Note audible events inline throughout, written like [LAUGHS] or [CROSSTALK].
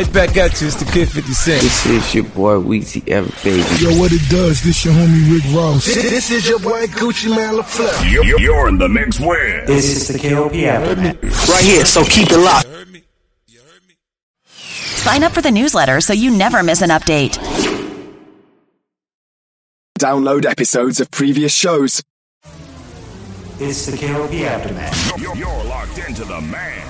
right back at you. It's the Kid 50 Cent. This is your boy Weezy F Baby. Yo, what it does? This your homie Rick Ross. This is your boy Gucci Mane LaFlare. You're, you're in the mix with. This is the KLP Aftermath. Right here, so keep it locked. Sign up for the newsletter so you never miss an update. Download episodes of previous shows. It's the KLP Aftermath. You're, you're locked into the man.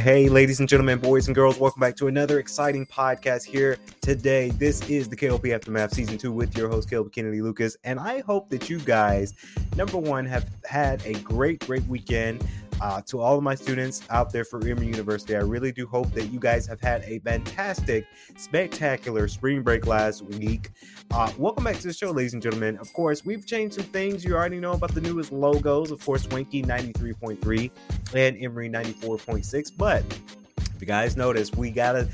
Hey, ladies and gentlemen, boys and girls, welcome back to another exciting podcast here today. This is the KLP Aftermath Season 2 with your host, Caleb Kennedy Lucas. And I hope that you guys, number one, have had a great, great weekend. Uh, to all of my students out there for Emory University, I really do hope that you guys have had a fantastic, spectacular spring break last week. Uh, welcome back to the show, ladies and gentlemen. Of course, we've changed some things. You already know about the newest logos. Of course, Winky 93.3 and Emory 94.6. But if you guys notice, we got a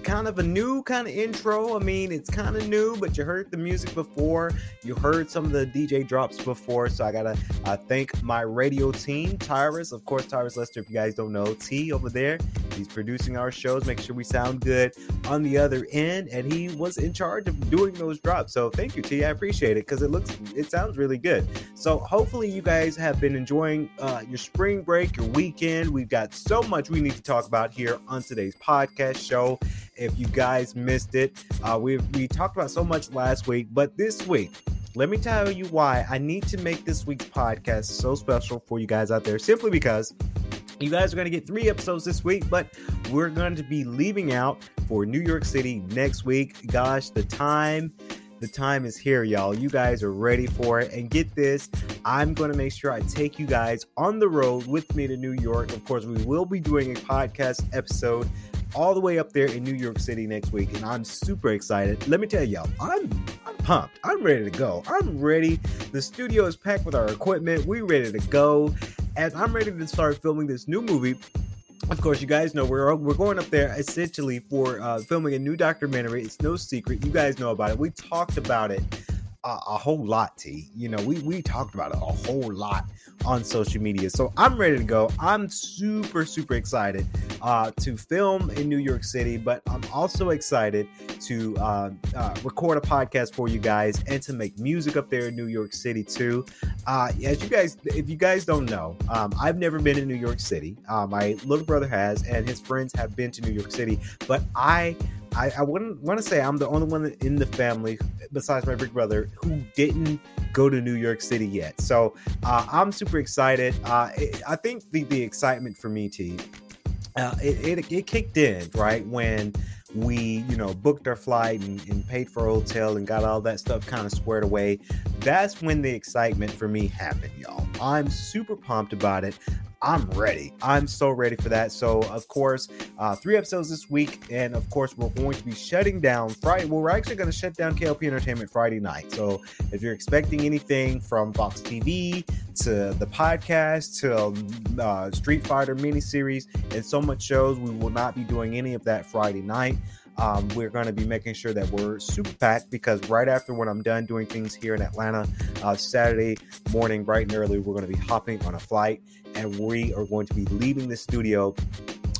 kind of a new kind of intro. I mean, it's kind of new, but you heard the music before. You heard some of the DJ drops before. So I gotta uh, thank my radio team, Tyrus. Of course, Tyrus Lester. If you guys don't know, T over there, he's producing our shows, make sure we sound good on the other end, and he was in charge of doing those drops. So thank you, T. I appreciate it because it looks, it sounds really good. So hopefully you guys have been enjoying uh, your spring break, your weekend. We've got so much we need to talk about here on today's podcast show. If you guys missed it, uh, we we talked about so much last week, but this week, let me tell you why I need to make this week's podcast so special for you guys out there. Simply because you guys are going to get three episodes this week, but we're going to be leaving out for New York City next week. Gosh, the time the time is here, y'all. You guys are ready for it. And get this, I'm going to make sure I take you guys on the road with me to New York. Of course, we will be doing a podcast episode all the way up there in New York City next week, and I'm super excited. Let me tell y'all, I'm I'm pumped. I'm ready to go. I'm ready. The studio is packed with our equipment. We're ready to go, and I'm ready to start filming this new movie. Of course, you guys know we're we're going up there essentially for uh, filming a new documentary. It's no secret. You guys know about it. We talked about it a, a whole lot, T. You know, we we talked about it a whole lot on social media. So I'm ready to go. I'm super super excited uh, to film in New York City, but I'm also excited to uh, uh, record a podcast for you guys and to make music up there in New York City too. Uh, as you guys, if you guys don't know, um, I've never been in New York City. Uh, my little brother has, and his friends have been to New York City, but I I, I wouldn't want to say I'm the only one in the family, besides my big brother, who didn't go to New York City yet. So uh, I'm super excited. Uh, it, I think the, the excitement for me, T, uh, it, it, it kicked in right when we you know booked our flight and, and paid for a hotel and got all that stuff kind of squared away that's when the excitement for me happened y'all i'm super pumped about it I'm ready. I'm so ready for that. So, of course, uh, three episodes this week, and of course, we're going to be shutting down Friday. Well, we're actually going to shut down KLP Entertainment Friday night. So, if you're expecting anything from Fox TV to the podcast to uh, Street Fighter miniseries and so much shows, we will not be doing any of that Friday night. Um, we're going to be making sure that we're super packed because right after when I'm done doing things here in Atlanta, uh, Saturday morning, bright and early, we're going to be hopping on a flight and we are going to be leaving the studio,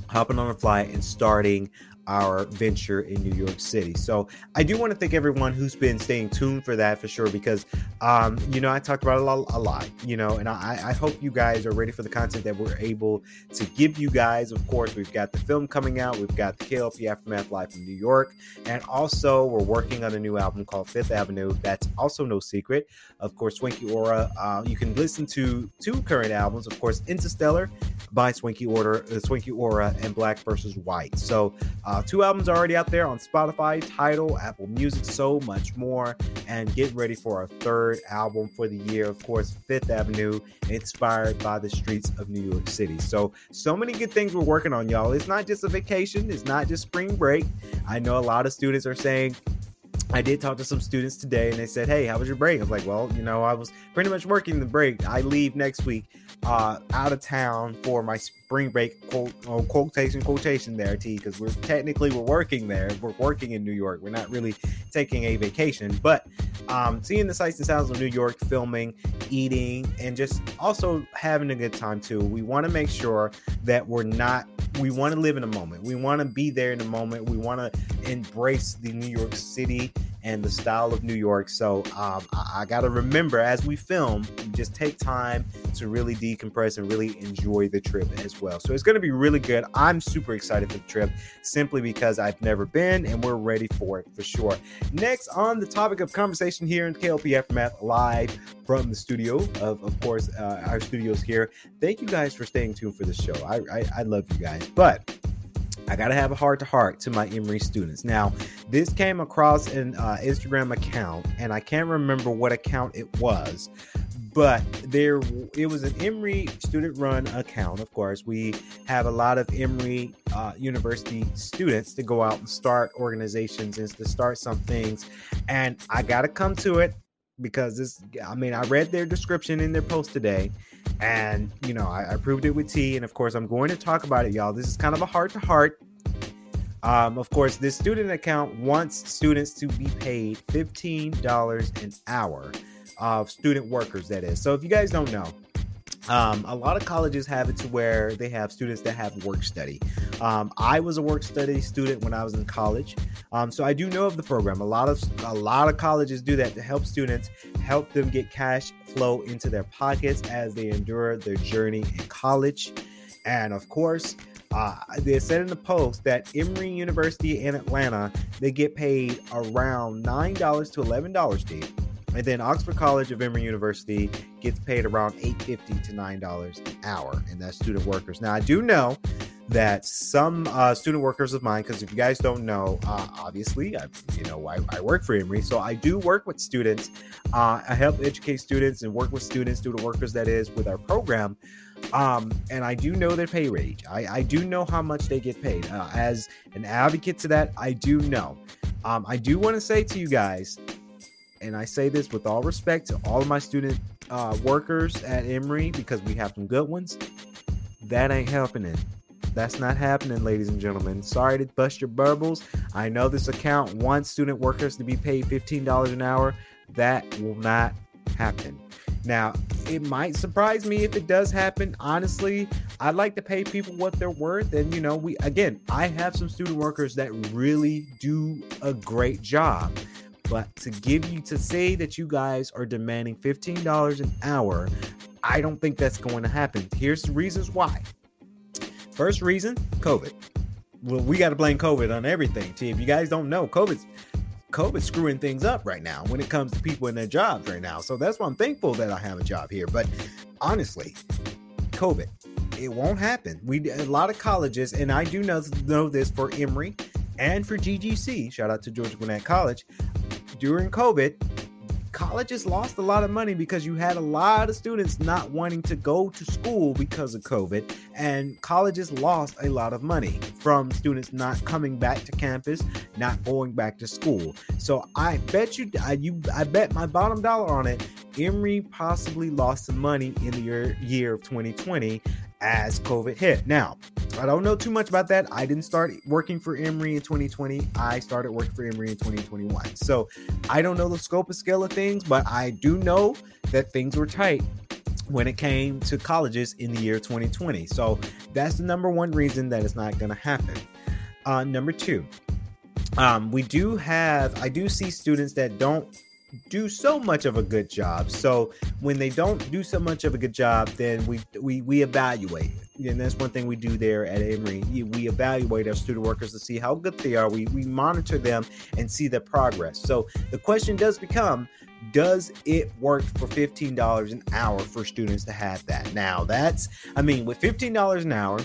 hopping on a flight, and starting our venture in New York City. So I do want to thank everyone who's been staying tuned for that for sure, because um, you know I talked about a lot, a lot you know, and I, I hope you guys are ready for the content that we're able to give you guys. Of course, we've got the film coming out, we've got the KLP Aftermath Live from New York, and also we're working on a new album called Fifth Avenue. That's also no secret. Of course, Swanky Aura. Uh, you can listen to two current albums, of course, Interstellar by Swanky Order, uh, Swanky Aura, and Black versus White. So. Uh, Uh, two albums already out there on Spotify, Tidal, Apple Music, so much more. And get ready for our third album for the year. Of course, Fifth Avenue, inspired by the streets of New York City. So, so many good things we're working on, y'all. It's not just a vacation, it's not just spring break. I know a lot of students are saying, I did talk to some students today and they said, Hey, how was your break? I was like, Well, you know, I was pretty much working the break. I leave next week uh, out of town for my spring break quote quotation quotation there, T, because we're technically we're working there. We're working in New York. We're not really taking a vacation, but um, seeing the sights and sounds of New York, filming, eating, and just also having a good time too. We want to make sure that we're not we want to live in a moment. We want to be there in the moment. We want to embrace the New York City and the style of New York. So um, I, I got to remember as we film, just take time to really decompress and really enjoy the trip as well. So it's going to be really good. I'm super excited for the trip simply because I've never been and we're ready for it for sure. Next on the topic of conversation here in KLP Aftermath live from the studio of, of course, uh, our studios here. Thank you guys for staying tuned for the show. I, I, I love you guys. But I got to have a heart to heart to my Emory students. Now, this came across an uh, Instagram account, and I can't remember what account it was, but there it was an Emory student run account. Of course, we have a lot of Emory uh, University students to go out and start organizations and to start some things. And I got to come to it because this, I mean, I read their description in their post today and, you know, I, I proved it with T. And of course, I'm going to talk about it, y'all. This is kind of a heart to heart. Um, of course, this student account wants students to be paid $15 an hour of student workers, that is. So if you guys don't know, um, a lot of colleges have it to where they have students that have work study. Um, I was a work study student when I was in college, um, so I do know of the program. A lot of a lot of colleges do that to help students, help them get cash flow into their pockets as they endure their journey in college. And of course, uh, they said in the post that Emory University in Atlanta they get paid around nine dollars to eleven dollars, Steve. And then Oxford College of Emory University gets paid around eight fifty to nine dollars an hour, and that's student workers. Now I do know that some uh, student workers of mine, because if you guys don't know, uh, obviously, I, you know, I, I, work for Emory, so I do work with students. Uh, I help educate students and work with students, student workers, that is, with our program. Um, and I do know their pay rate. I, I do know how much they get paid. Uh, as an advocate to that, I do know. Um, I do want to say to you guys, and I say this with all respect to all of my student uh, workers at Emory because we have some good ones. That ain't happening. That's not happening, ladies and gentlemen. Sorry to bust your burbles. I know this account wants student workers to be paid $15 an hour. That will not happen. Now, it might surprise me if it does happen. Honestly, I'd like to pay people what they're worth. And, you know, we, again, I have some student workers that really do a great job. But to give you, to say that you guys are demanding $15 an hour, I don't think that's going to happen. Here's the reasons why. First reason, COVID. Well, we got to blame COVID on everything. See, if you guys don't know, COVID's COVID's screwing things up right now when it comes to people in their jobs right now. So that's why I'm thankful that I have a job here. But honestly, COVID, it won't happen. We a lot of colleges, and I do know know this for Emory and for GGC. Shout out to Georgia Gwinnett College. During COVID, colleges lost a lot of money because you had a lot of students not wanting to go to school because of COVID, and colleges lost a lot of money from students not coming back to campus, not going back to school. So I bet you, I, you, I bet my bottom dollar on it. Emory possibly lost some money in the year, year of 2020 as COVID hit. Now, I don't know too much about that. I didn't start working for Emory in 2020. I started working for Emory in 2021. So I don't know the scope and scale of things, but I do know that things were tight when it came to colleges in the year 2020. So that's the number one reason that it's not going to happen. Uh, number two, um, we do have, I do see students that don't do so much of a good job. So when they don't do so much of a good job, then we we we evaluate. And that's one thing we do there at Emory. We evaluate our student workers to see how good they are. We we monitor them and see their progress. So the question does become does it work for $15 an hour for students to have that? Now, that's I mean, with $15 an hour,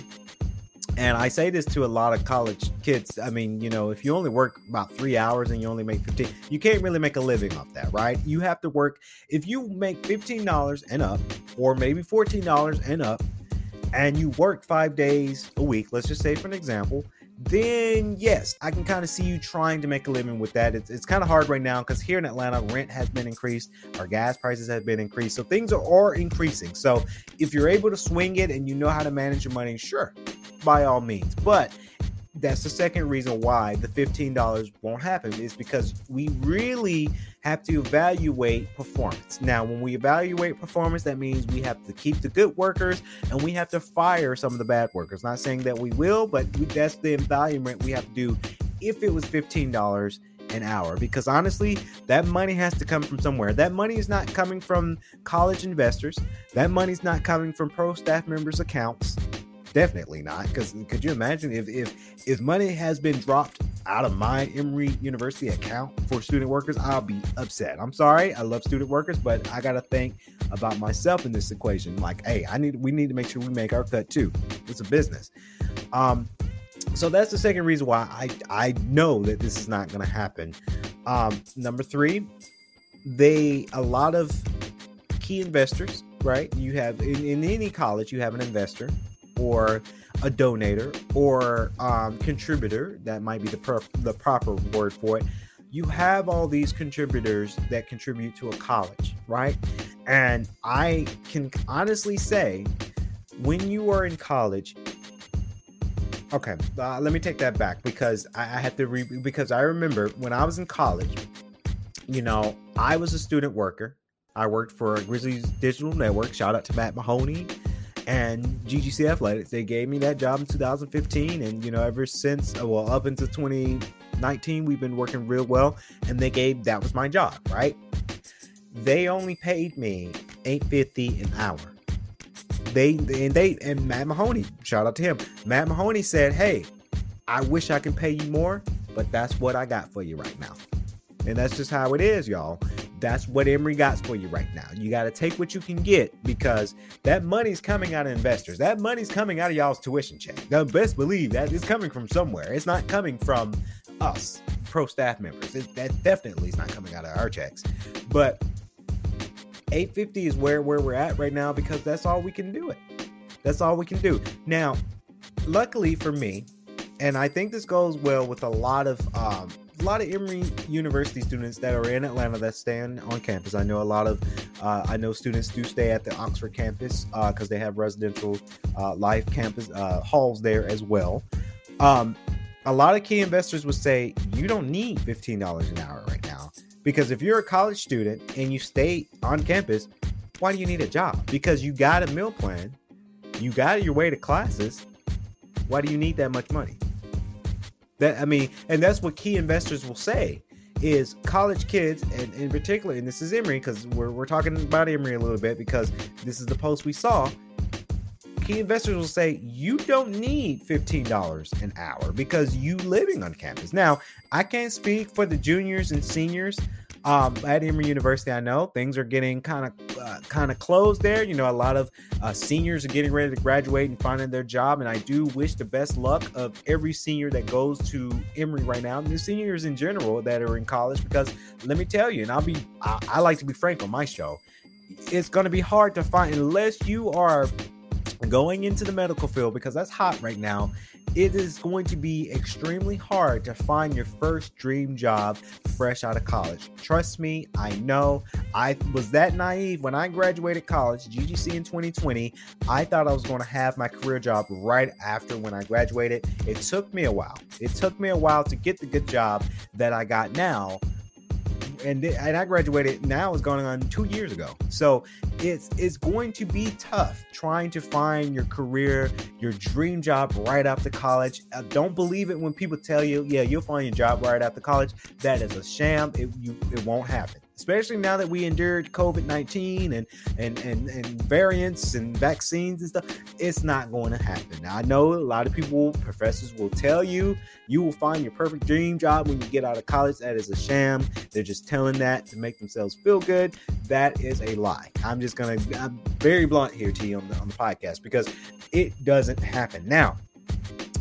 And I say this to a lot of college kids. I mean, you know, if you only work about three hours and you only make 15, you can't really make a living off that, right? You have to work, if you make $15 and up, or maybe $14 and up, and you work five days a week, let's just say for an example, then yes, I can kind of see you trying to make a living with that. It's, it's kind of hard right now because here in Atlanta, rent has been increased, our gas prices have been increased, so things are, are increasing. So if you're able to swing it and you know how to manage your money, sure, by all means. But that's the second reason why the $15 won't happen is because we really have to evaluate performance. Now, when we evaluate performance, that means we have to keep the good workers and we have to fire some of the bad workers. Not saying that we will, but that's the evaluation we have to do if it was $15 an hour because honestly that money has to come from somewhere that money is not coming from college investors that money's not coming from pro staff members accounts definitely not. Because could you imagine if if if money has been dropped out of my Emory University account for student workers, I'll be upset. I'm sorry. I love student workers, but I gotta think about myself in this equation. Like, hey, I need we need to make sure we make our cut too. It's a business. Um, so that's the second reason why I I know that this is not gonna happen. Um, number three, they a lot of key investors, right? You have in, in any college, you have an investor or a donator or um, contributor that might be the, per- the proper word for it. You have all these contributors that contribute to a college right? And i can honestly say when you are in college okay uh, let me take that back because i, I had to re because i remember when i was in college you know i was a student worker. I worked for grizzlies digital network. Shout out to matt mahoney and GGC Athletics. They gave me that job in 2015, and you know, ever since, uh, well, up into 2019, we've been working real well. And they gave that was my job, right? They only paid me 850 an hour. They and they and Matt Mahoney, shout out to him. Matt Mahoney said, "Hey, I wish I could pay you more, but that's what I got for you right now." And that's just how it is, y'all that's what Emory got for you right now. You got to take what you can get because that money's coming out of investors. That money's coming out of y'all's tuition check. The best believe that is coming from somewhere. It's not coming from us, pro staff members. It, that definitely is not coming out of our checks. But 850 is where where we're at right now because that's all we can do it. That's all we can do. Now, luckily for me, and I think this goes well with a lot of um, lot of Emory University students that are in Atlanta that stand on campus. I know a lot of, uh, I know students do stay at the Oxford campus because uh, they have residential uh, life campus uh, halls there as well. Um, a lot of key investors would say you don't need $15 an hour right now because if you're a college student and you stay on campus, why do you need a job? Because you got a meal plan, you got your way to classes. Why do you need that much money? That I mean, and that's what key investors will say is college kids, and in particular, and this is Emory because we're, we're talking about Emory a little bit because this is the post we saw. Key investors will say you don't need $15 an hour because you living on campus. Now, I can't speak for the juniors and seniors um, at Emory University, I know things are getting kind of uh, kind of closed there. You know, a lot of uh, seniors are getting ready to graduate and finding their job, and I do wish the best luck of every senior that goes to Emory right now, and the seniors in general that are in college. Because let me tell you, and I'll be I, I like to be frank on my show, it's going to be hard to find unless you are going into the medical field because that's hot right now it is going to be extremely hard to find your first dream job fresh out of college. Trust me, I know. I was that naive when I graduated college, GGC in 2020. I thought I was going to have my career job right after when I graduated. It took me a while. It took me a while to get the good job that I got now and and I graduated now is going on two years ago. So it's it's going to be tough trying to find your career, your dream job right after college. Don't believe it when people tell you, yeah, you'll find your job right after college. That is a sham. It you, it won't happen especially now that we endured COVID 19 and, and, and, and variants and vaccines and stuff, it's not going to happen. Now, I know a lot of people, professors will tell you you will find your perfect dream job when you get out of college. That is a sham. They're just telling that to make themselves feel good. That is a lie. I'm just to, I'm very blunt here to you on the, on the podcast because it doesn't happen. Now,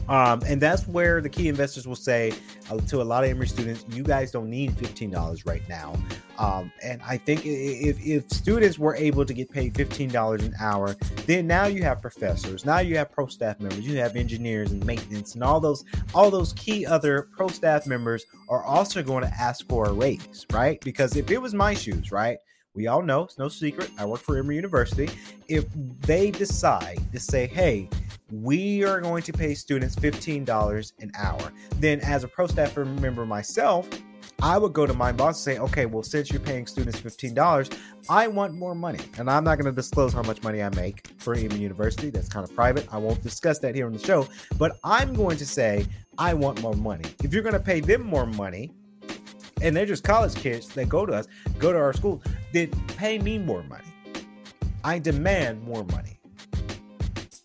Um, and that's where the key investors will say uh, to a lot of Emory students, you guys don't need $15 right now. Um, and I think if, if students were able to get paid $15 an hour, then now you have professors, now you have pro staff members, you have engineers and maintenance and all those, all those key other pro staff members are also going to ask for a raise, right? Because if it was my shoes, right? We all know it's no secret. I work for Emory University. If they decide to say, hey, we are going to pay students $15 an hour. Then, as a pro staff member myself, I would go to my boss and say, okay, well, since you're paying students $15, I want more money. And I'm not going to disclose how much money I make for Emory University. That's kind of private. I won't discuss that here on the show. But I'm going to say, I want more money. If you're going to pay them more money, and they're just college kids that go to us, go to our school, then pay me more money. I demand more money.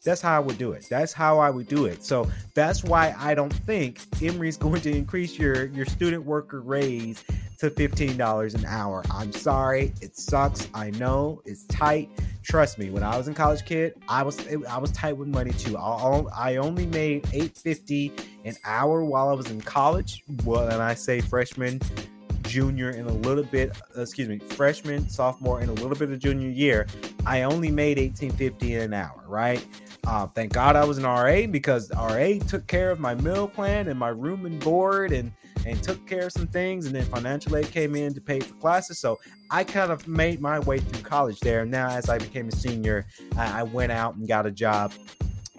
That's how I would do it. That's how I would do it. So that's why I don't think Emory's [LAUGHS] going to increase your your student worker raise to $15 an hour. I'm sorry, it sucks. I know it's tight. Trust me, when I was in college kid, I was I was tight with money too. I, I only made 850 an hour while I was in college. Well, and I say freshman junior and a little bit excuse me freshman sophomore and a little bit of junior year i only made 1850 an hour right uh, thank god i was an ra because ra took care of my meal plan and my room and board and and took care of some things. And then financial aid came in to pay for classes. So i kind of made my way through college there. Now as i became a senior i, I went out and got a job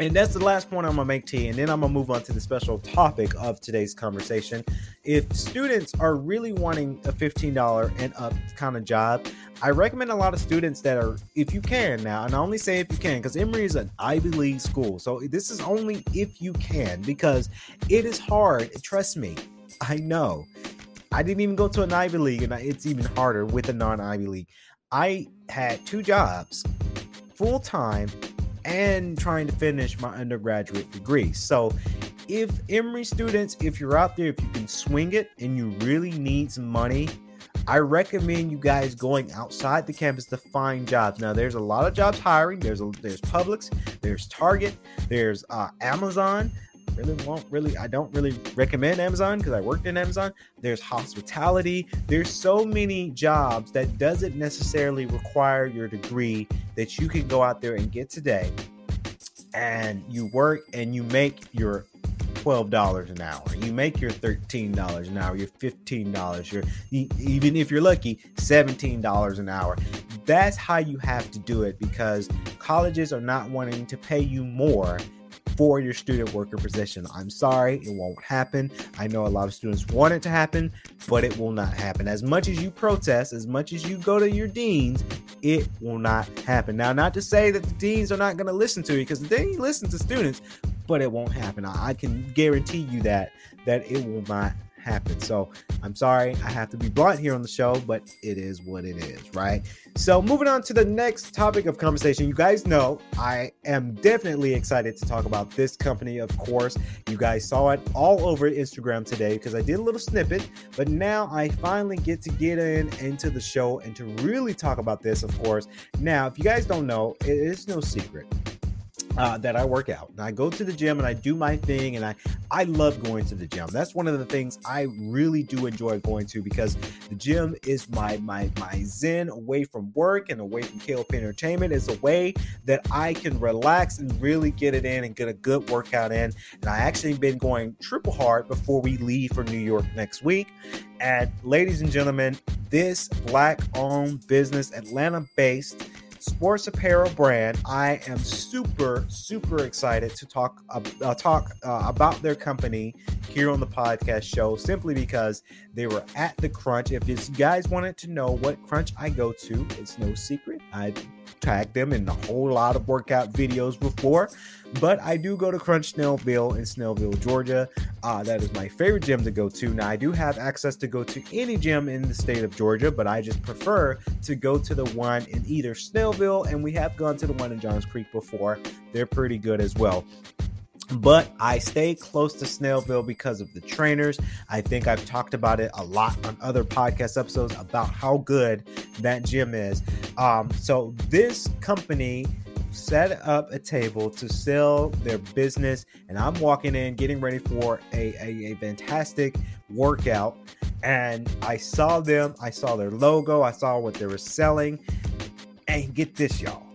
and that's the last point I'm gonna make, T. And then I'm gonna move on to the special topic of today's conversation. If students are really wanting a $15 and up kind of job, I recommend a lot of students that are, if you can now, and I only say if you can, because Emory is an Ivy League school. So this is only if you can, because it is hard. Trust me, I know. I didn't even go to an Ivy League, and it's even harder with a non Ivy League. I had two jobs full time and trying to finish my undergraduate degree. So, if Emory students, if you're out there, if you can swing it and you really need some money, I recommend you guys going outside the campus to find jobs. Now, there's a lot of jobs hiring. There's a, there's Publix, there's Target, there's uh, Amazon. Really won't really. I don't really recommend Amazon because I worked in Amazon. There's hospitality. There's so many jobs that doesn't necessarily require your degree that you can go out there and get today, and you work and you make your $12 an hour. You make your $13 an hour, your $15, your even if you're lucky, $17 an hour. That's how you have to do it because colleges are not wanting to pay you more for your student worker position. I'm sorry, it won't happen. I know a lot of students want it to happen, but it will not happen. As much as you protest, as much as you go to your deans, it will not happen. Now, not to say that the deans are not going to listen to you because they listen to students, but it won't happen. I can guarantee you that that it will not happen. So I'm sorry, I have to be blunt here on the show, but it is what it is, right? So moving on to the next topic of conversation, you guys know I am definitely excited to talk about this company. Of course, you guys saw it all over Instagram today because I did a little snippet, but now I finally get to get in into the show and to really talk about this. Of course, now if you guys don't know, it is no secret uh, that I work out. And I go to the gym and I do my thing, and I I love going to the gym. That's one of the things I really do enjoy going to because the gym is my my my zen away from work and away from KLP Entertainment. It's a way that I can relax and really get it in and get a good workout in. And I actually been going triple hard before we leave for New York next week. And ladies and gentlemen, this black-owned business, Atlanta-based sports apparel brand. I am super, super excited to talk uh, talk uh, about their company here on the podcast show simply because they were at the Crunch. If you guys wanted to know what Crunch I go to, it's no secret. I tagged them in a whole lot of workout videos before. But I do go to Crunch Snellville in Snellville, Georgia. Uh, that is my favorite gym to go to. Now, I do have access to go to any gym in the state of Georgia, but I just prefer to go to the one in either Snellville, and we have gone to the one in Johns Creek before. They're pretty good as well but I stay close to Snellville because of the trainers. I think I've talked about it a lot on other podcast episodes about how good that gym is. Um, so this company set up a table to sell their business, and I'm walking in getting ready for a, a, a fantastic workout. And I saw them, I saw their logo, I saw what they were selling. And get this, y'all,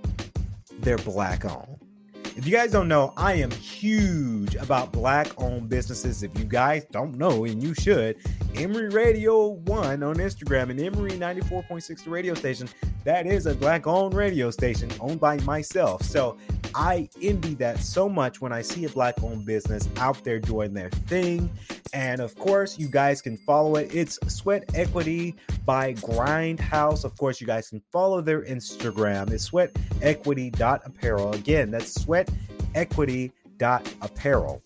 they're black owned. If you guys don't know, I am huge about black owned businesses. If you guys don't know, and you should, Emory Radio 1 on Instagram and Emory 94.6 the radio station, that is a black owned radio station owned by myself. So I envy that so much when I see a black owned business out there doing their thing. And of course, you guys can follow it. It's Sweat Equity by Grindhouse. Of course, you guys can follow their Instagram. It's sweatequity.apparel. Again, that's sweatequity.apparel.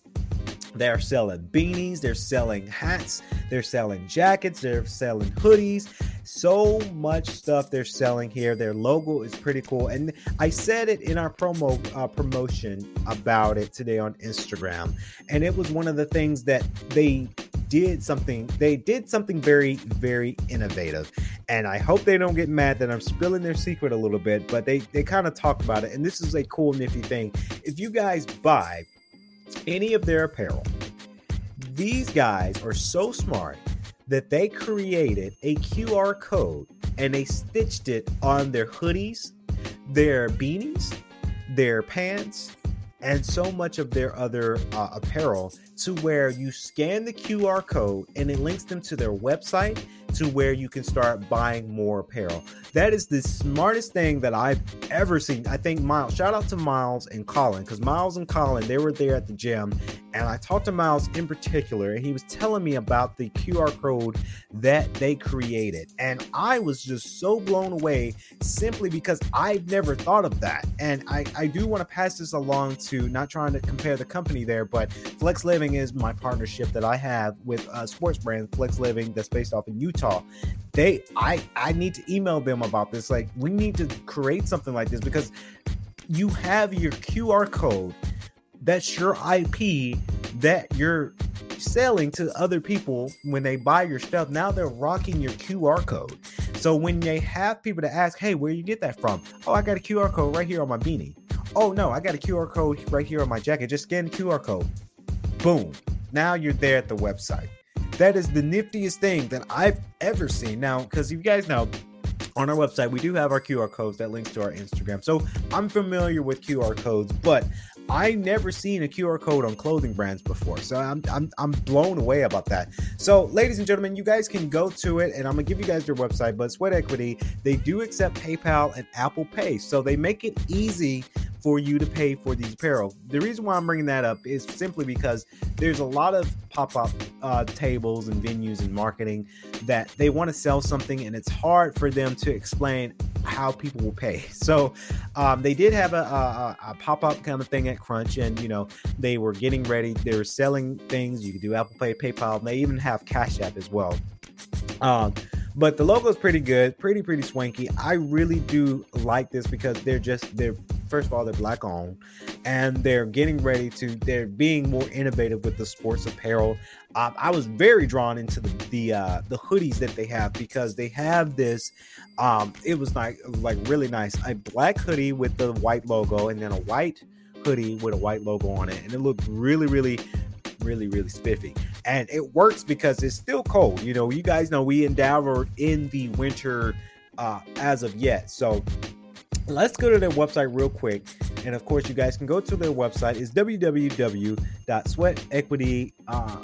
They're selling beanies, they're selling hats, they're selling jackets, they're selling hoodies. So much stuff they're selling here. Their logo is pretty cool, and I said it in our promo uh, promotion about it today on Instagram, and it was one of the things that they did something. They did something very, very innovative, and I hope they don't get mad that I'm spilling their secret a little bit. But they they kind of talk about it, and this is a cool nifty thing. If you guys buy any of their apparel. These guys are so smart that they created a QR code and they stitched it on their hoodies, their beanies, their pants, and so much of their other uh, apparel to where you scan the QR code and it links them to their website to where you can start buying more apparel. That is the smartest thing that I've ever seen. I think Miles, shout out to Miles and Colin, because Miles and Colin, they were there at the gym. And I talked to Miles in particular, and he was telling me about the QR code that they created. And I was just so blown away simply because I've never thought of that. And I, I do want to pass this along to not trying to compare the company there, but Flex Living is my partnership that I have with a sports brand, Flex Living, that's based off in Utah. They I I need to email them about this. Like we need to create something like this because you have your QR code that's your IP that you're selling to other people when they buy your stuff. Now they're rocking your QR code. So when they have people to ask, hey, where you get that from? Oh, I got a QR code right here on my beanie. Oh no, I got a QR code right here on my jacket. Just scan the QR code. Boom. Now you're there at the website. That is the niftiest thing that I've ever seen. Now, because you guys know, on our website, we do have our QR codes that links to our Instagram. So I'm familiar with QR codes, but I never seen a QR code on clothing brands before. So I'm, I'm I'm blown away about that. So ladies and gentlemen, you guys can go to it and I'm gonna give you guys their website, but Sweat Equity, they do accept PayPal and Apple Pay. So they make it easy for you to pay for these apparel. The reason why I'm bringing that up is simply because there's a lot of pop up uh, tables and venues and marketing that they want to sell something and it's hard for them to explain how people will pay. [LAUGHS] So um, they did have a, a, a pop up kind of thing at Crunch, and you know they were getting ready. They were selling things. You could do Apple Pay, PayPal. And they even have Cash App as well. Um, but the logo is pretty good, pretty pretty swanky. I really do like this because they're just they're first of all they're black owned, and they're getting ready to they're being more innovative with the sports apparel. Um, I was very drawn into the the uh, the hoodies that they have because they have this. Um, it was like like really nice a black hoodie with the white logo, and then a white hoodie with a white logo on it, and it looked really really really, really spiffy. And it works because it's still cold. You know, you guys know we in Denver in the winter uh, as of yet. So let's go to their website real quick. And of course, you guys can go to their website. It's www.sweatequity. Uh,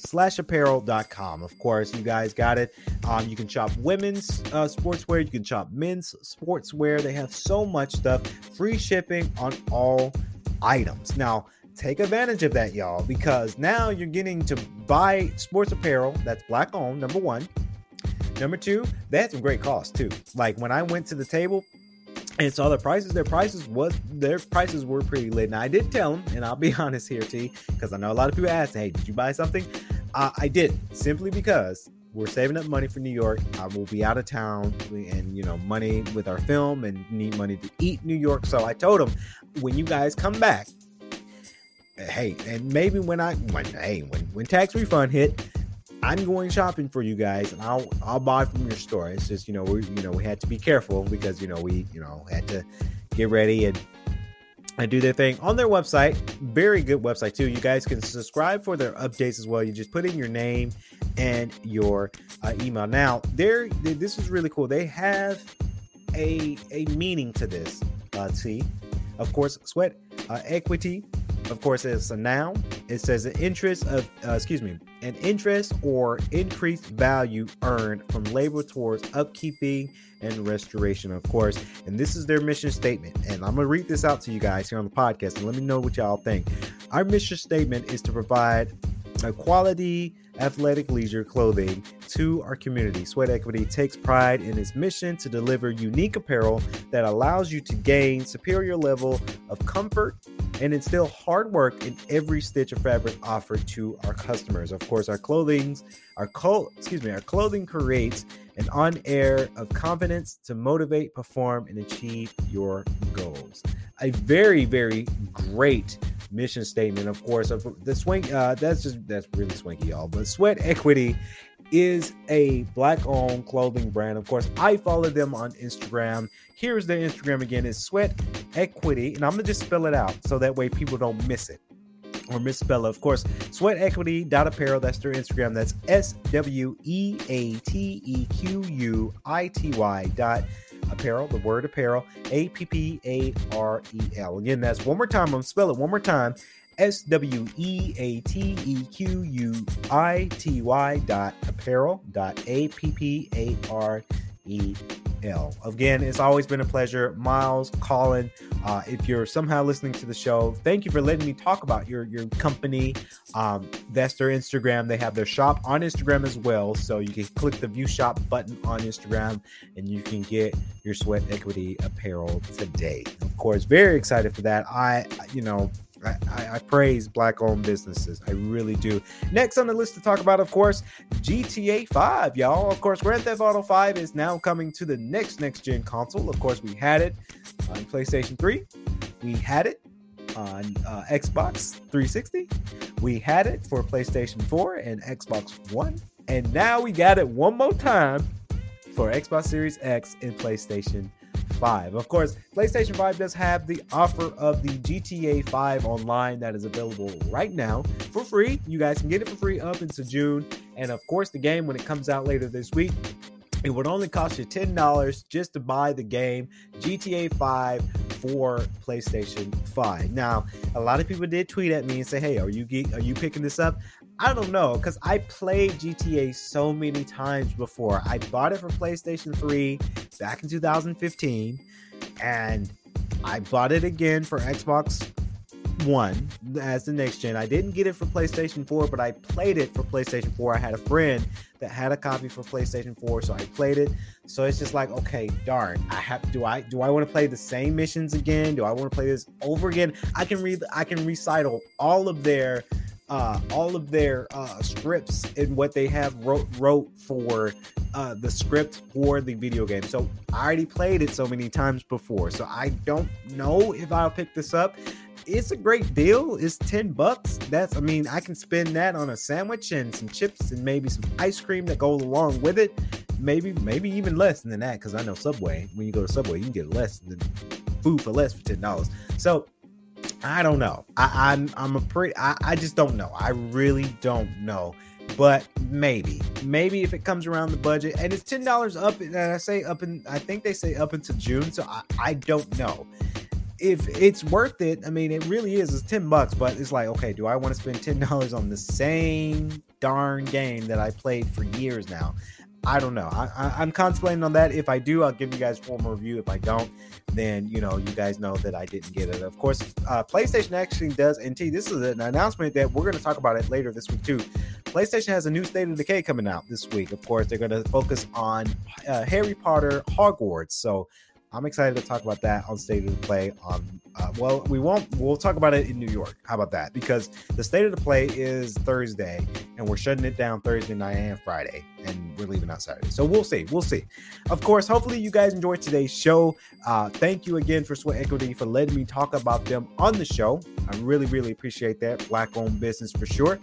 slash apparel.com of course you guys got it um, you can shop women's uh, sportswear you can shop men's sportswear they have so much stuff free shipping on all items now take advantage of that, y'all, because now you're getting to buy sports apparel that's black owned, number one. Number two, they had some great costs too. Like when I went to the table and saw the prices, their prices was their prices were pretty lit. Now I did tell them, and I'll be [LAUGHS] honest here, T, because I know a lot of people ask, "Hey, did you buy something?" Uh, I did simply because we're saving up money for New York. I will be out of town and you know money with our film and need money to eat New York. So I told them when you guys come back, hey, and maybe when I when hey when when tax refund hit, I'm going shopping for you guys, and I'll I'll buy from your store. It's just you know we you know we had to be careful because you know we you know had to get ready and and do their thing on their website. Very good website too. You guys can subscribe for their updates as well. You just put in your name and your uh, email. Now, there, this is really cool. They have a a meaning to this. Uh, see, of course, sweat uh, equity. Of course, it's a noun. It says an interest of, uh, excuse me, an interest or increased value earned from labor towards upkeeping and restoration, of course. And this is their mission statement. And I'm going to read this out to you guys here on the podcast and let me know what y'all think. Our mission statement is to provide a quality athletic leisure clothing to our community. Sweat Equity takes pride in its mission to deliver unique apparel that allows you to gain superior level of comfort and instill hard work in every stitch of fabric offered to our customers. Of course, our clothing's our co- excuse me, our clothing creates an on air of confidence to motivate, perform, and achieve your goals. A very, very great mission statement, of course, of the swing. Uh, that's just that's really swanky, y'all. But Sweat Equity is a black owned clothing brand. Of course, I follow them on Instagram. Here's their Instagram again: is Sweat Equity, and I'm gonna just spell it out so that way people don't miss it or misspell it. Of course, Sweat Equity apparel. That's their Instagram. That's S W E A T E Q U I T Y dot apparel. The word apparel. A P P A R E L. Again, that's one more time. I'm gonna spell it one more time. S W E A T E Q U I T Y dot apparel dot A P P A R E L. Again, it's always been a pleasure. Miles, Colin, uh, if you're somehow listening to the show, thank you for letting me talk about your, your company. Um, that's their Instagram. They have their shop on Instagram as well. So you can click the view shop button on Instagram and you can get your sweat equity apparel today. Of course, very excited for that. I, you know, I, I, praise black owned businesses. I really do. Next on the list to talk about, of course, GTA 5, y'all. Of course, Grand Theft Auto 5 is now coming to the next next gen console. Of course, we had it on PlayStation 3, we had it on uh, Xbox 360, we had it for PlayStation 4 and Xbox One, and now we got it one more time for Xbox Series X and PlayStation 5. Of course, PlayStation 5 does have the offer of the GTA 5 online that is available right now for free. You guys can get it for free up into June. And of course, the game, when it comes out later this week, it would only cost you $10 just to buy the game GTA 5 for PlayStation 5. Now, a lot of people did tweet at me and say, "Hey, are you are you picking this up?" I don't know because I played GTA so many times before. I bought it for PlayStation 3 back in 2015, and I bought it again for Xbox One as the next gen. I didn't get it for PlayStation 4, but I played it for PlayStation 4. I had a friend that had a copy for PlayStation 4, so I played it. So it's just like, okay, darn, I have do I do I want to play the same missions again? Do I want to play this over again? I can read I can recital all of their uh, all of their uh, scripts and what they have wrote wrote for uh, the script for the video game. So I already played it so many times before, so I don't know if I'll pick this up. It's a great deal. It's ten bucks. That's I mean I can spend that on a sandwich and some chips and maybe some ice cream that goes along with it. Maybe maybe even less than that because I know Subway. When you go to Subway, you can get less than food for less for ten dollars. So I don't know. I, I'm I'm a pretty. I, I just don't know. I really don't know. But maybe, maybe if it comes around the budget and it's ten dollars up, and I say up in, I think they say up into June. So I, I don't know if it's worth it. I mean, it really is. It's ten bucks, but it's like, okay, do I want to spend ten [LAUGHS] dollars on the same darn game that I played for years now? I don't know. I, am contemplating on that. If I do, I'll give you guys a formal review. If I don't, then you know you guys know that I didn't get it. Of course, uh, PlayStation actually does. And T, this is an announcement that we're going to talk about it later this week too. PlayStation has a new State of Decay coming out this week. Of course, they're going to focus on uh, Harry Potter Hogwarts. So I'm excited to talk about that on State of the Play. On uh, well, we won't. We'll talk about it in New York. How about that? Because the State of the Play is Thursday, and we're shutting it down Thursday night and Friday, and we're leaving out Saturday. So we'll see. We'll see. Of course, hopefully you guys enjoyed today's show. Uh, thank you again for Sweat Equity for letting me talk about them on the show. I really, really appreciate that. Black-owned business for sure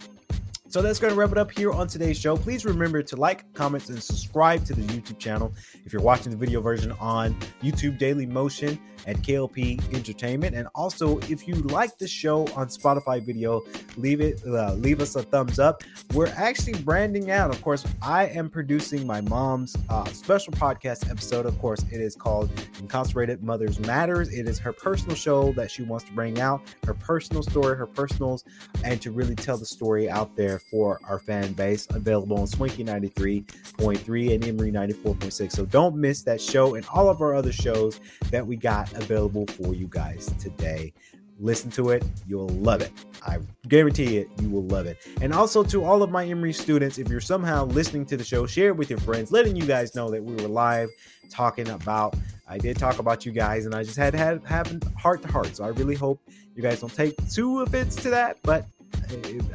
So that's going to wrap it up here on today's show. Please remember to like, comment, and subscribe to the YouTube channel. If you're watching the video version on YouTube Daily Motion at KLP Entertainment, and also if you like the show on Spotify video, leave it, uh, leave us a thumbs up. We're actually branding out. Of course, I am producing my mom's uh, special podcast episode. Of course, it is called Incarcerated Mothers Matters. It is her personal show that she wants to bring out, her personal story, her personals, and to really tell the story out there for our fan base. Available on Swanky 93.3 and Emery 94.6. So don't miss that show and all of our other shows that we got available for you guys today. Listen to it, you'll love it. I guarantee it, you will love it. And also to all of my Emory students, if you're somehow listening to the show, share it with your friends, letting you guys know that we were live talking about. I did talk about you guys, and I just had had have heart to heart. So I really hope you guys don't take two offense to that, but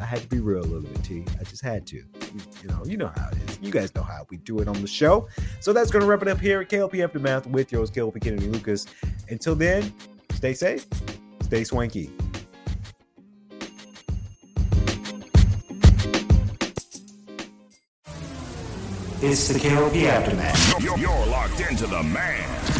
I had to be real a little bit, T. I just had to. You know, you know how it is. You guys know how we do it on the show. So that's going to wrap it up here at KLP Aftermath with yours, KLP Kennedy Lucas. Until then, stay safe, stay swanky. It's the KLP Aftermath. You're, you're locked into the man.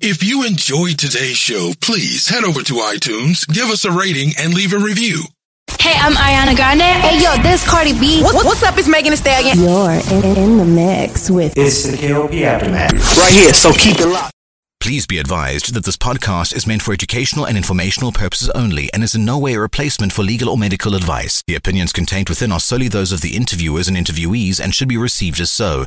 If you enjoyed today's show, please head over to iTunes, give us a rating, and leave a review. Hey, I'm Ariana Grande. Hey, yo, this Cardi B. What, what's up? It's Megan Thee Stallion. You're in, in the mix with. It's the KLP Aftermath. Right here, so keep it locked. Please be advised that this podcast is meant for educational and informational purposes only and is in no way a replacement for legal or medical advice. The opinions contained within are solely those of the interviewers and interviewees and should be received as so.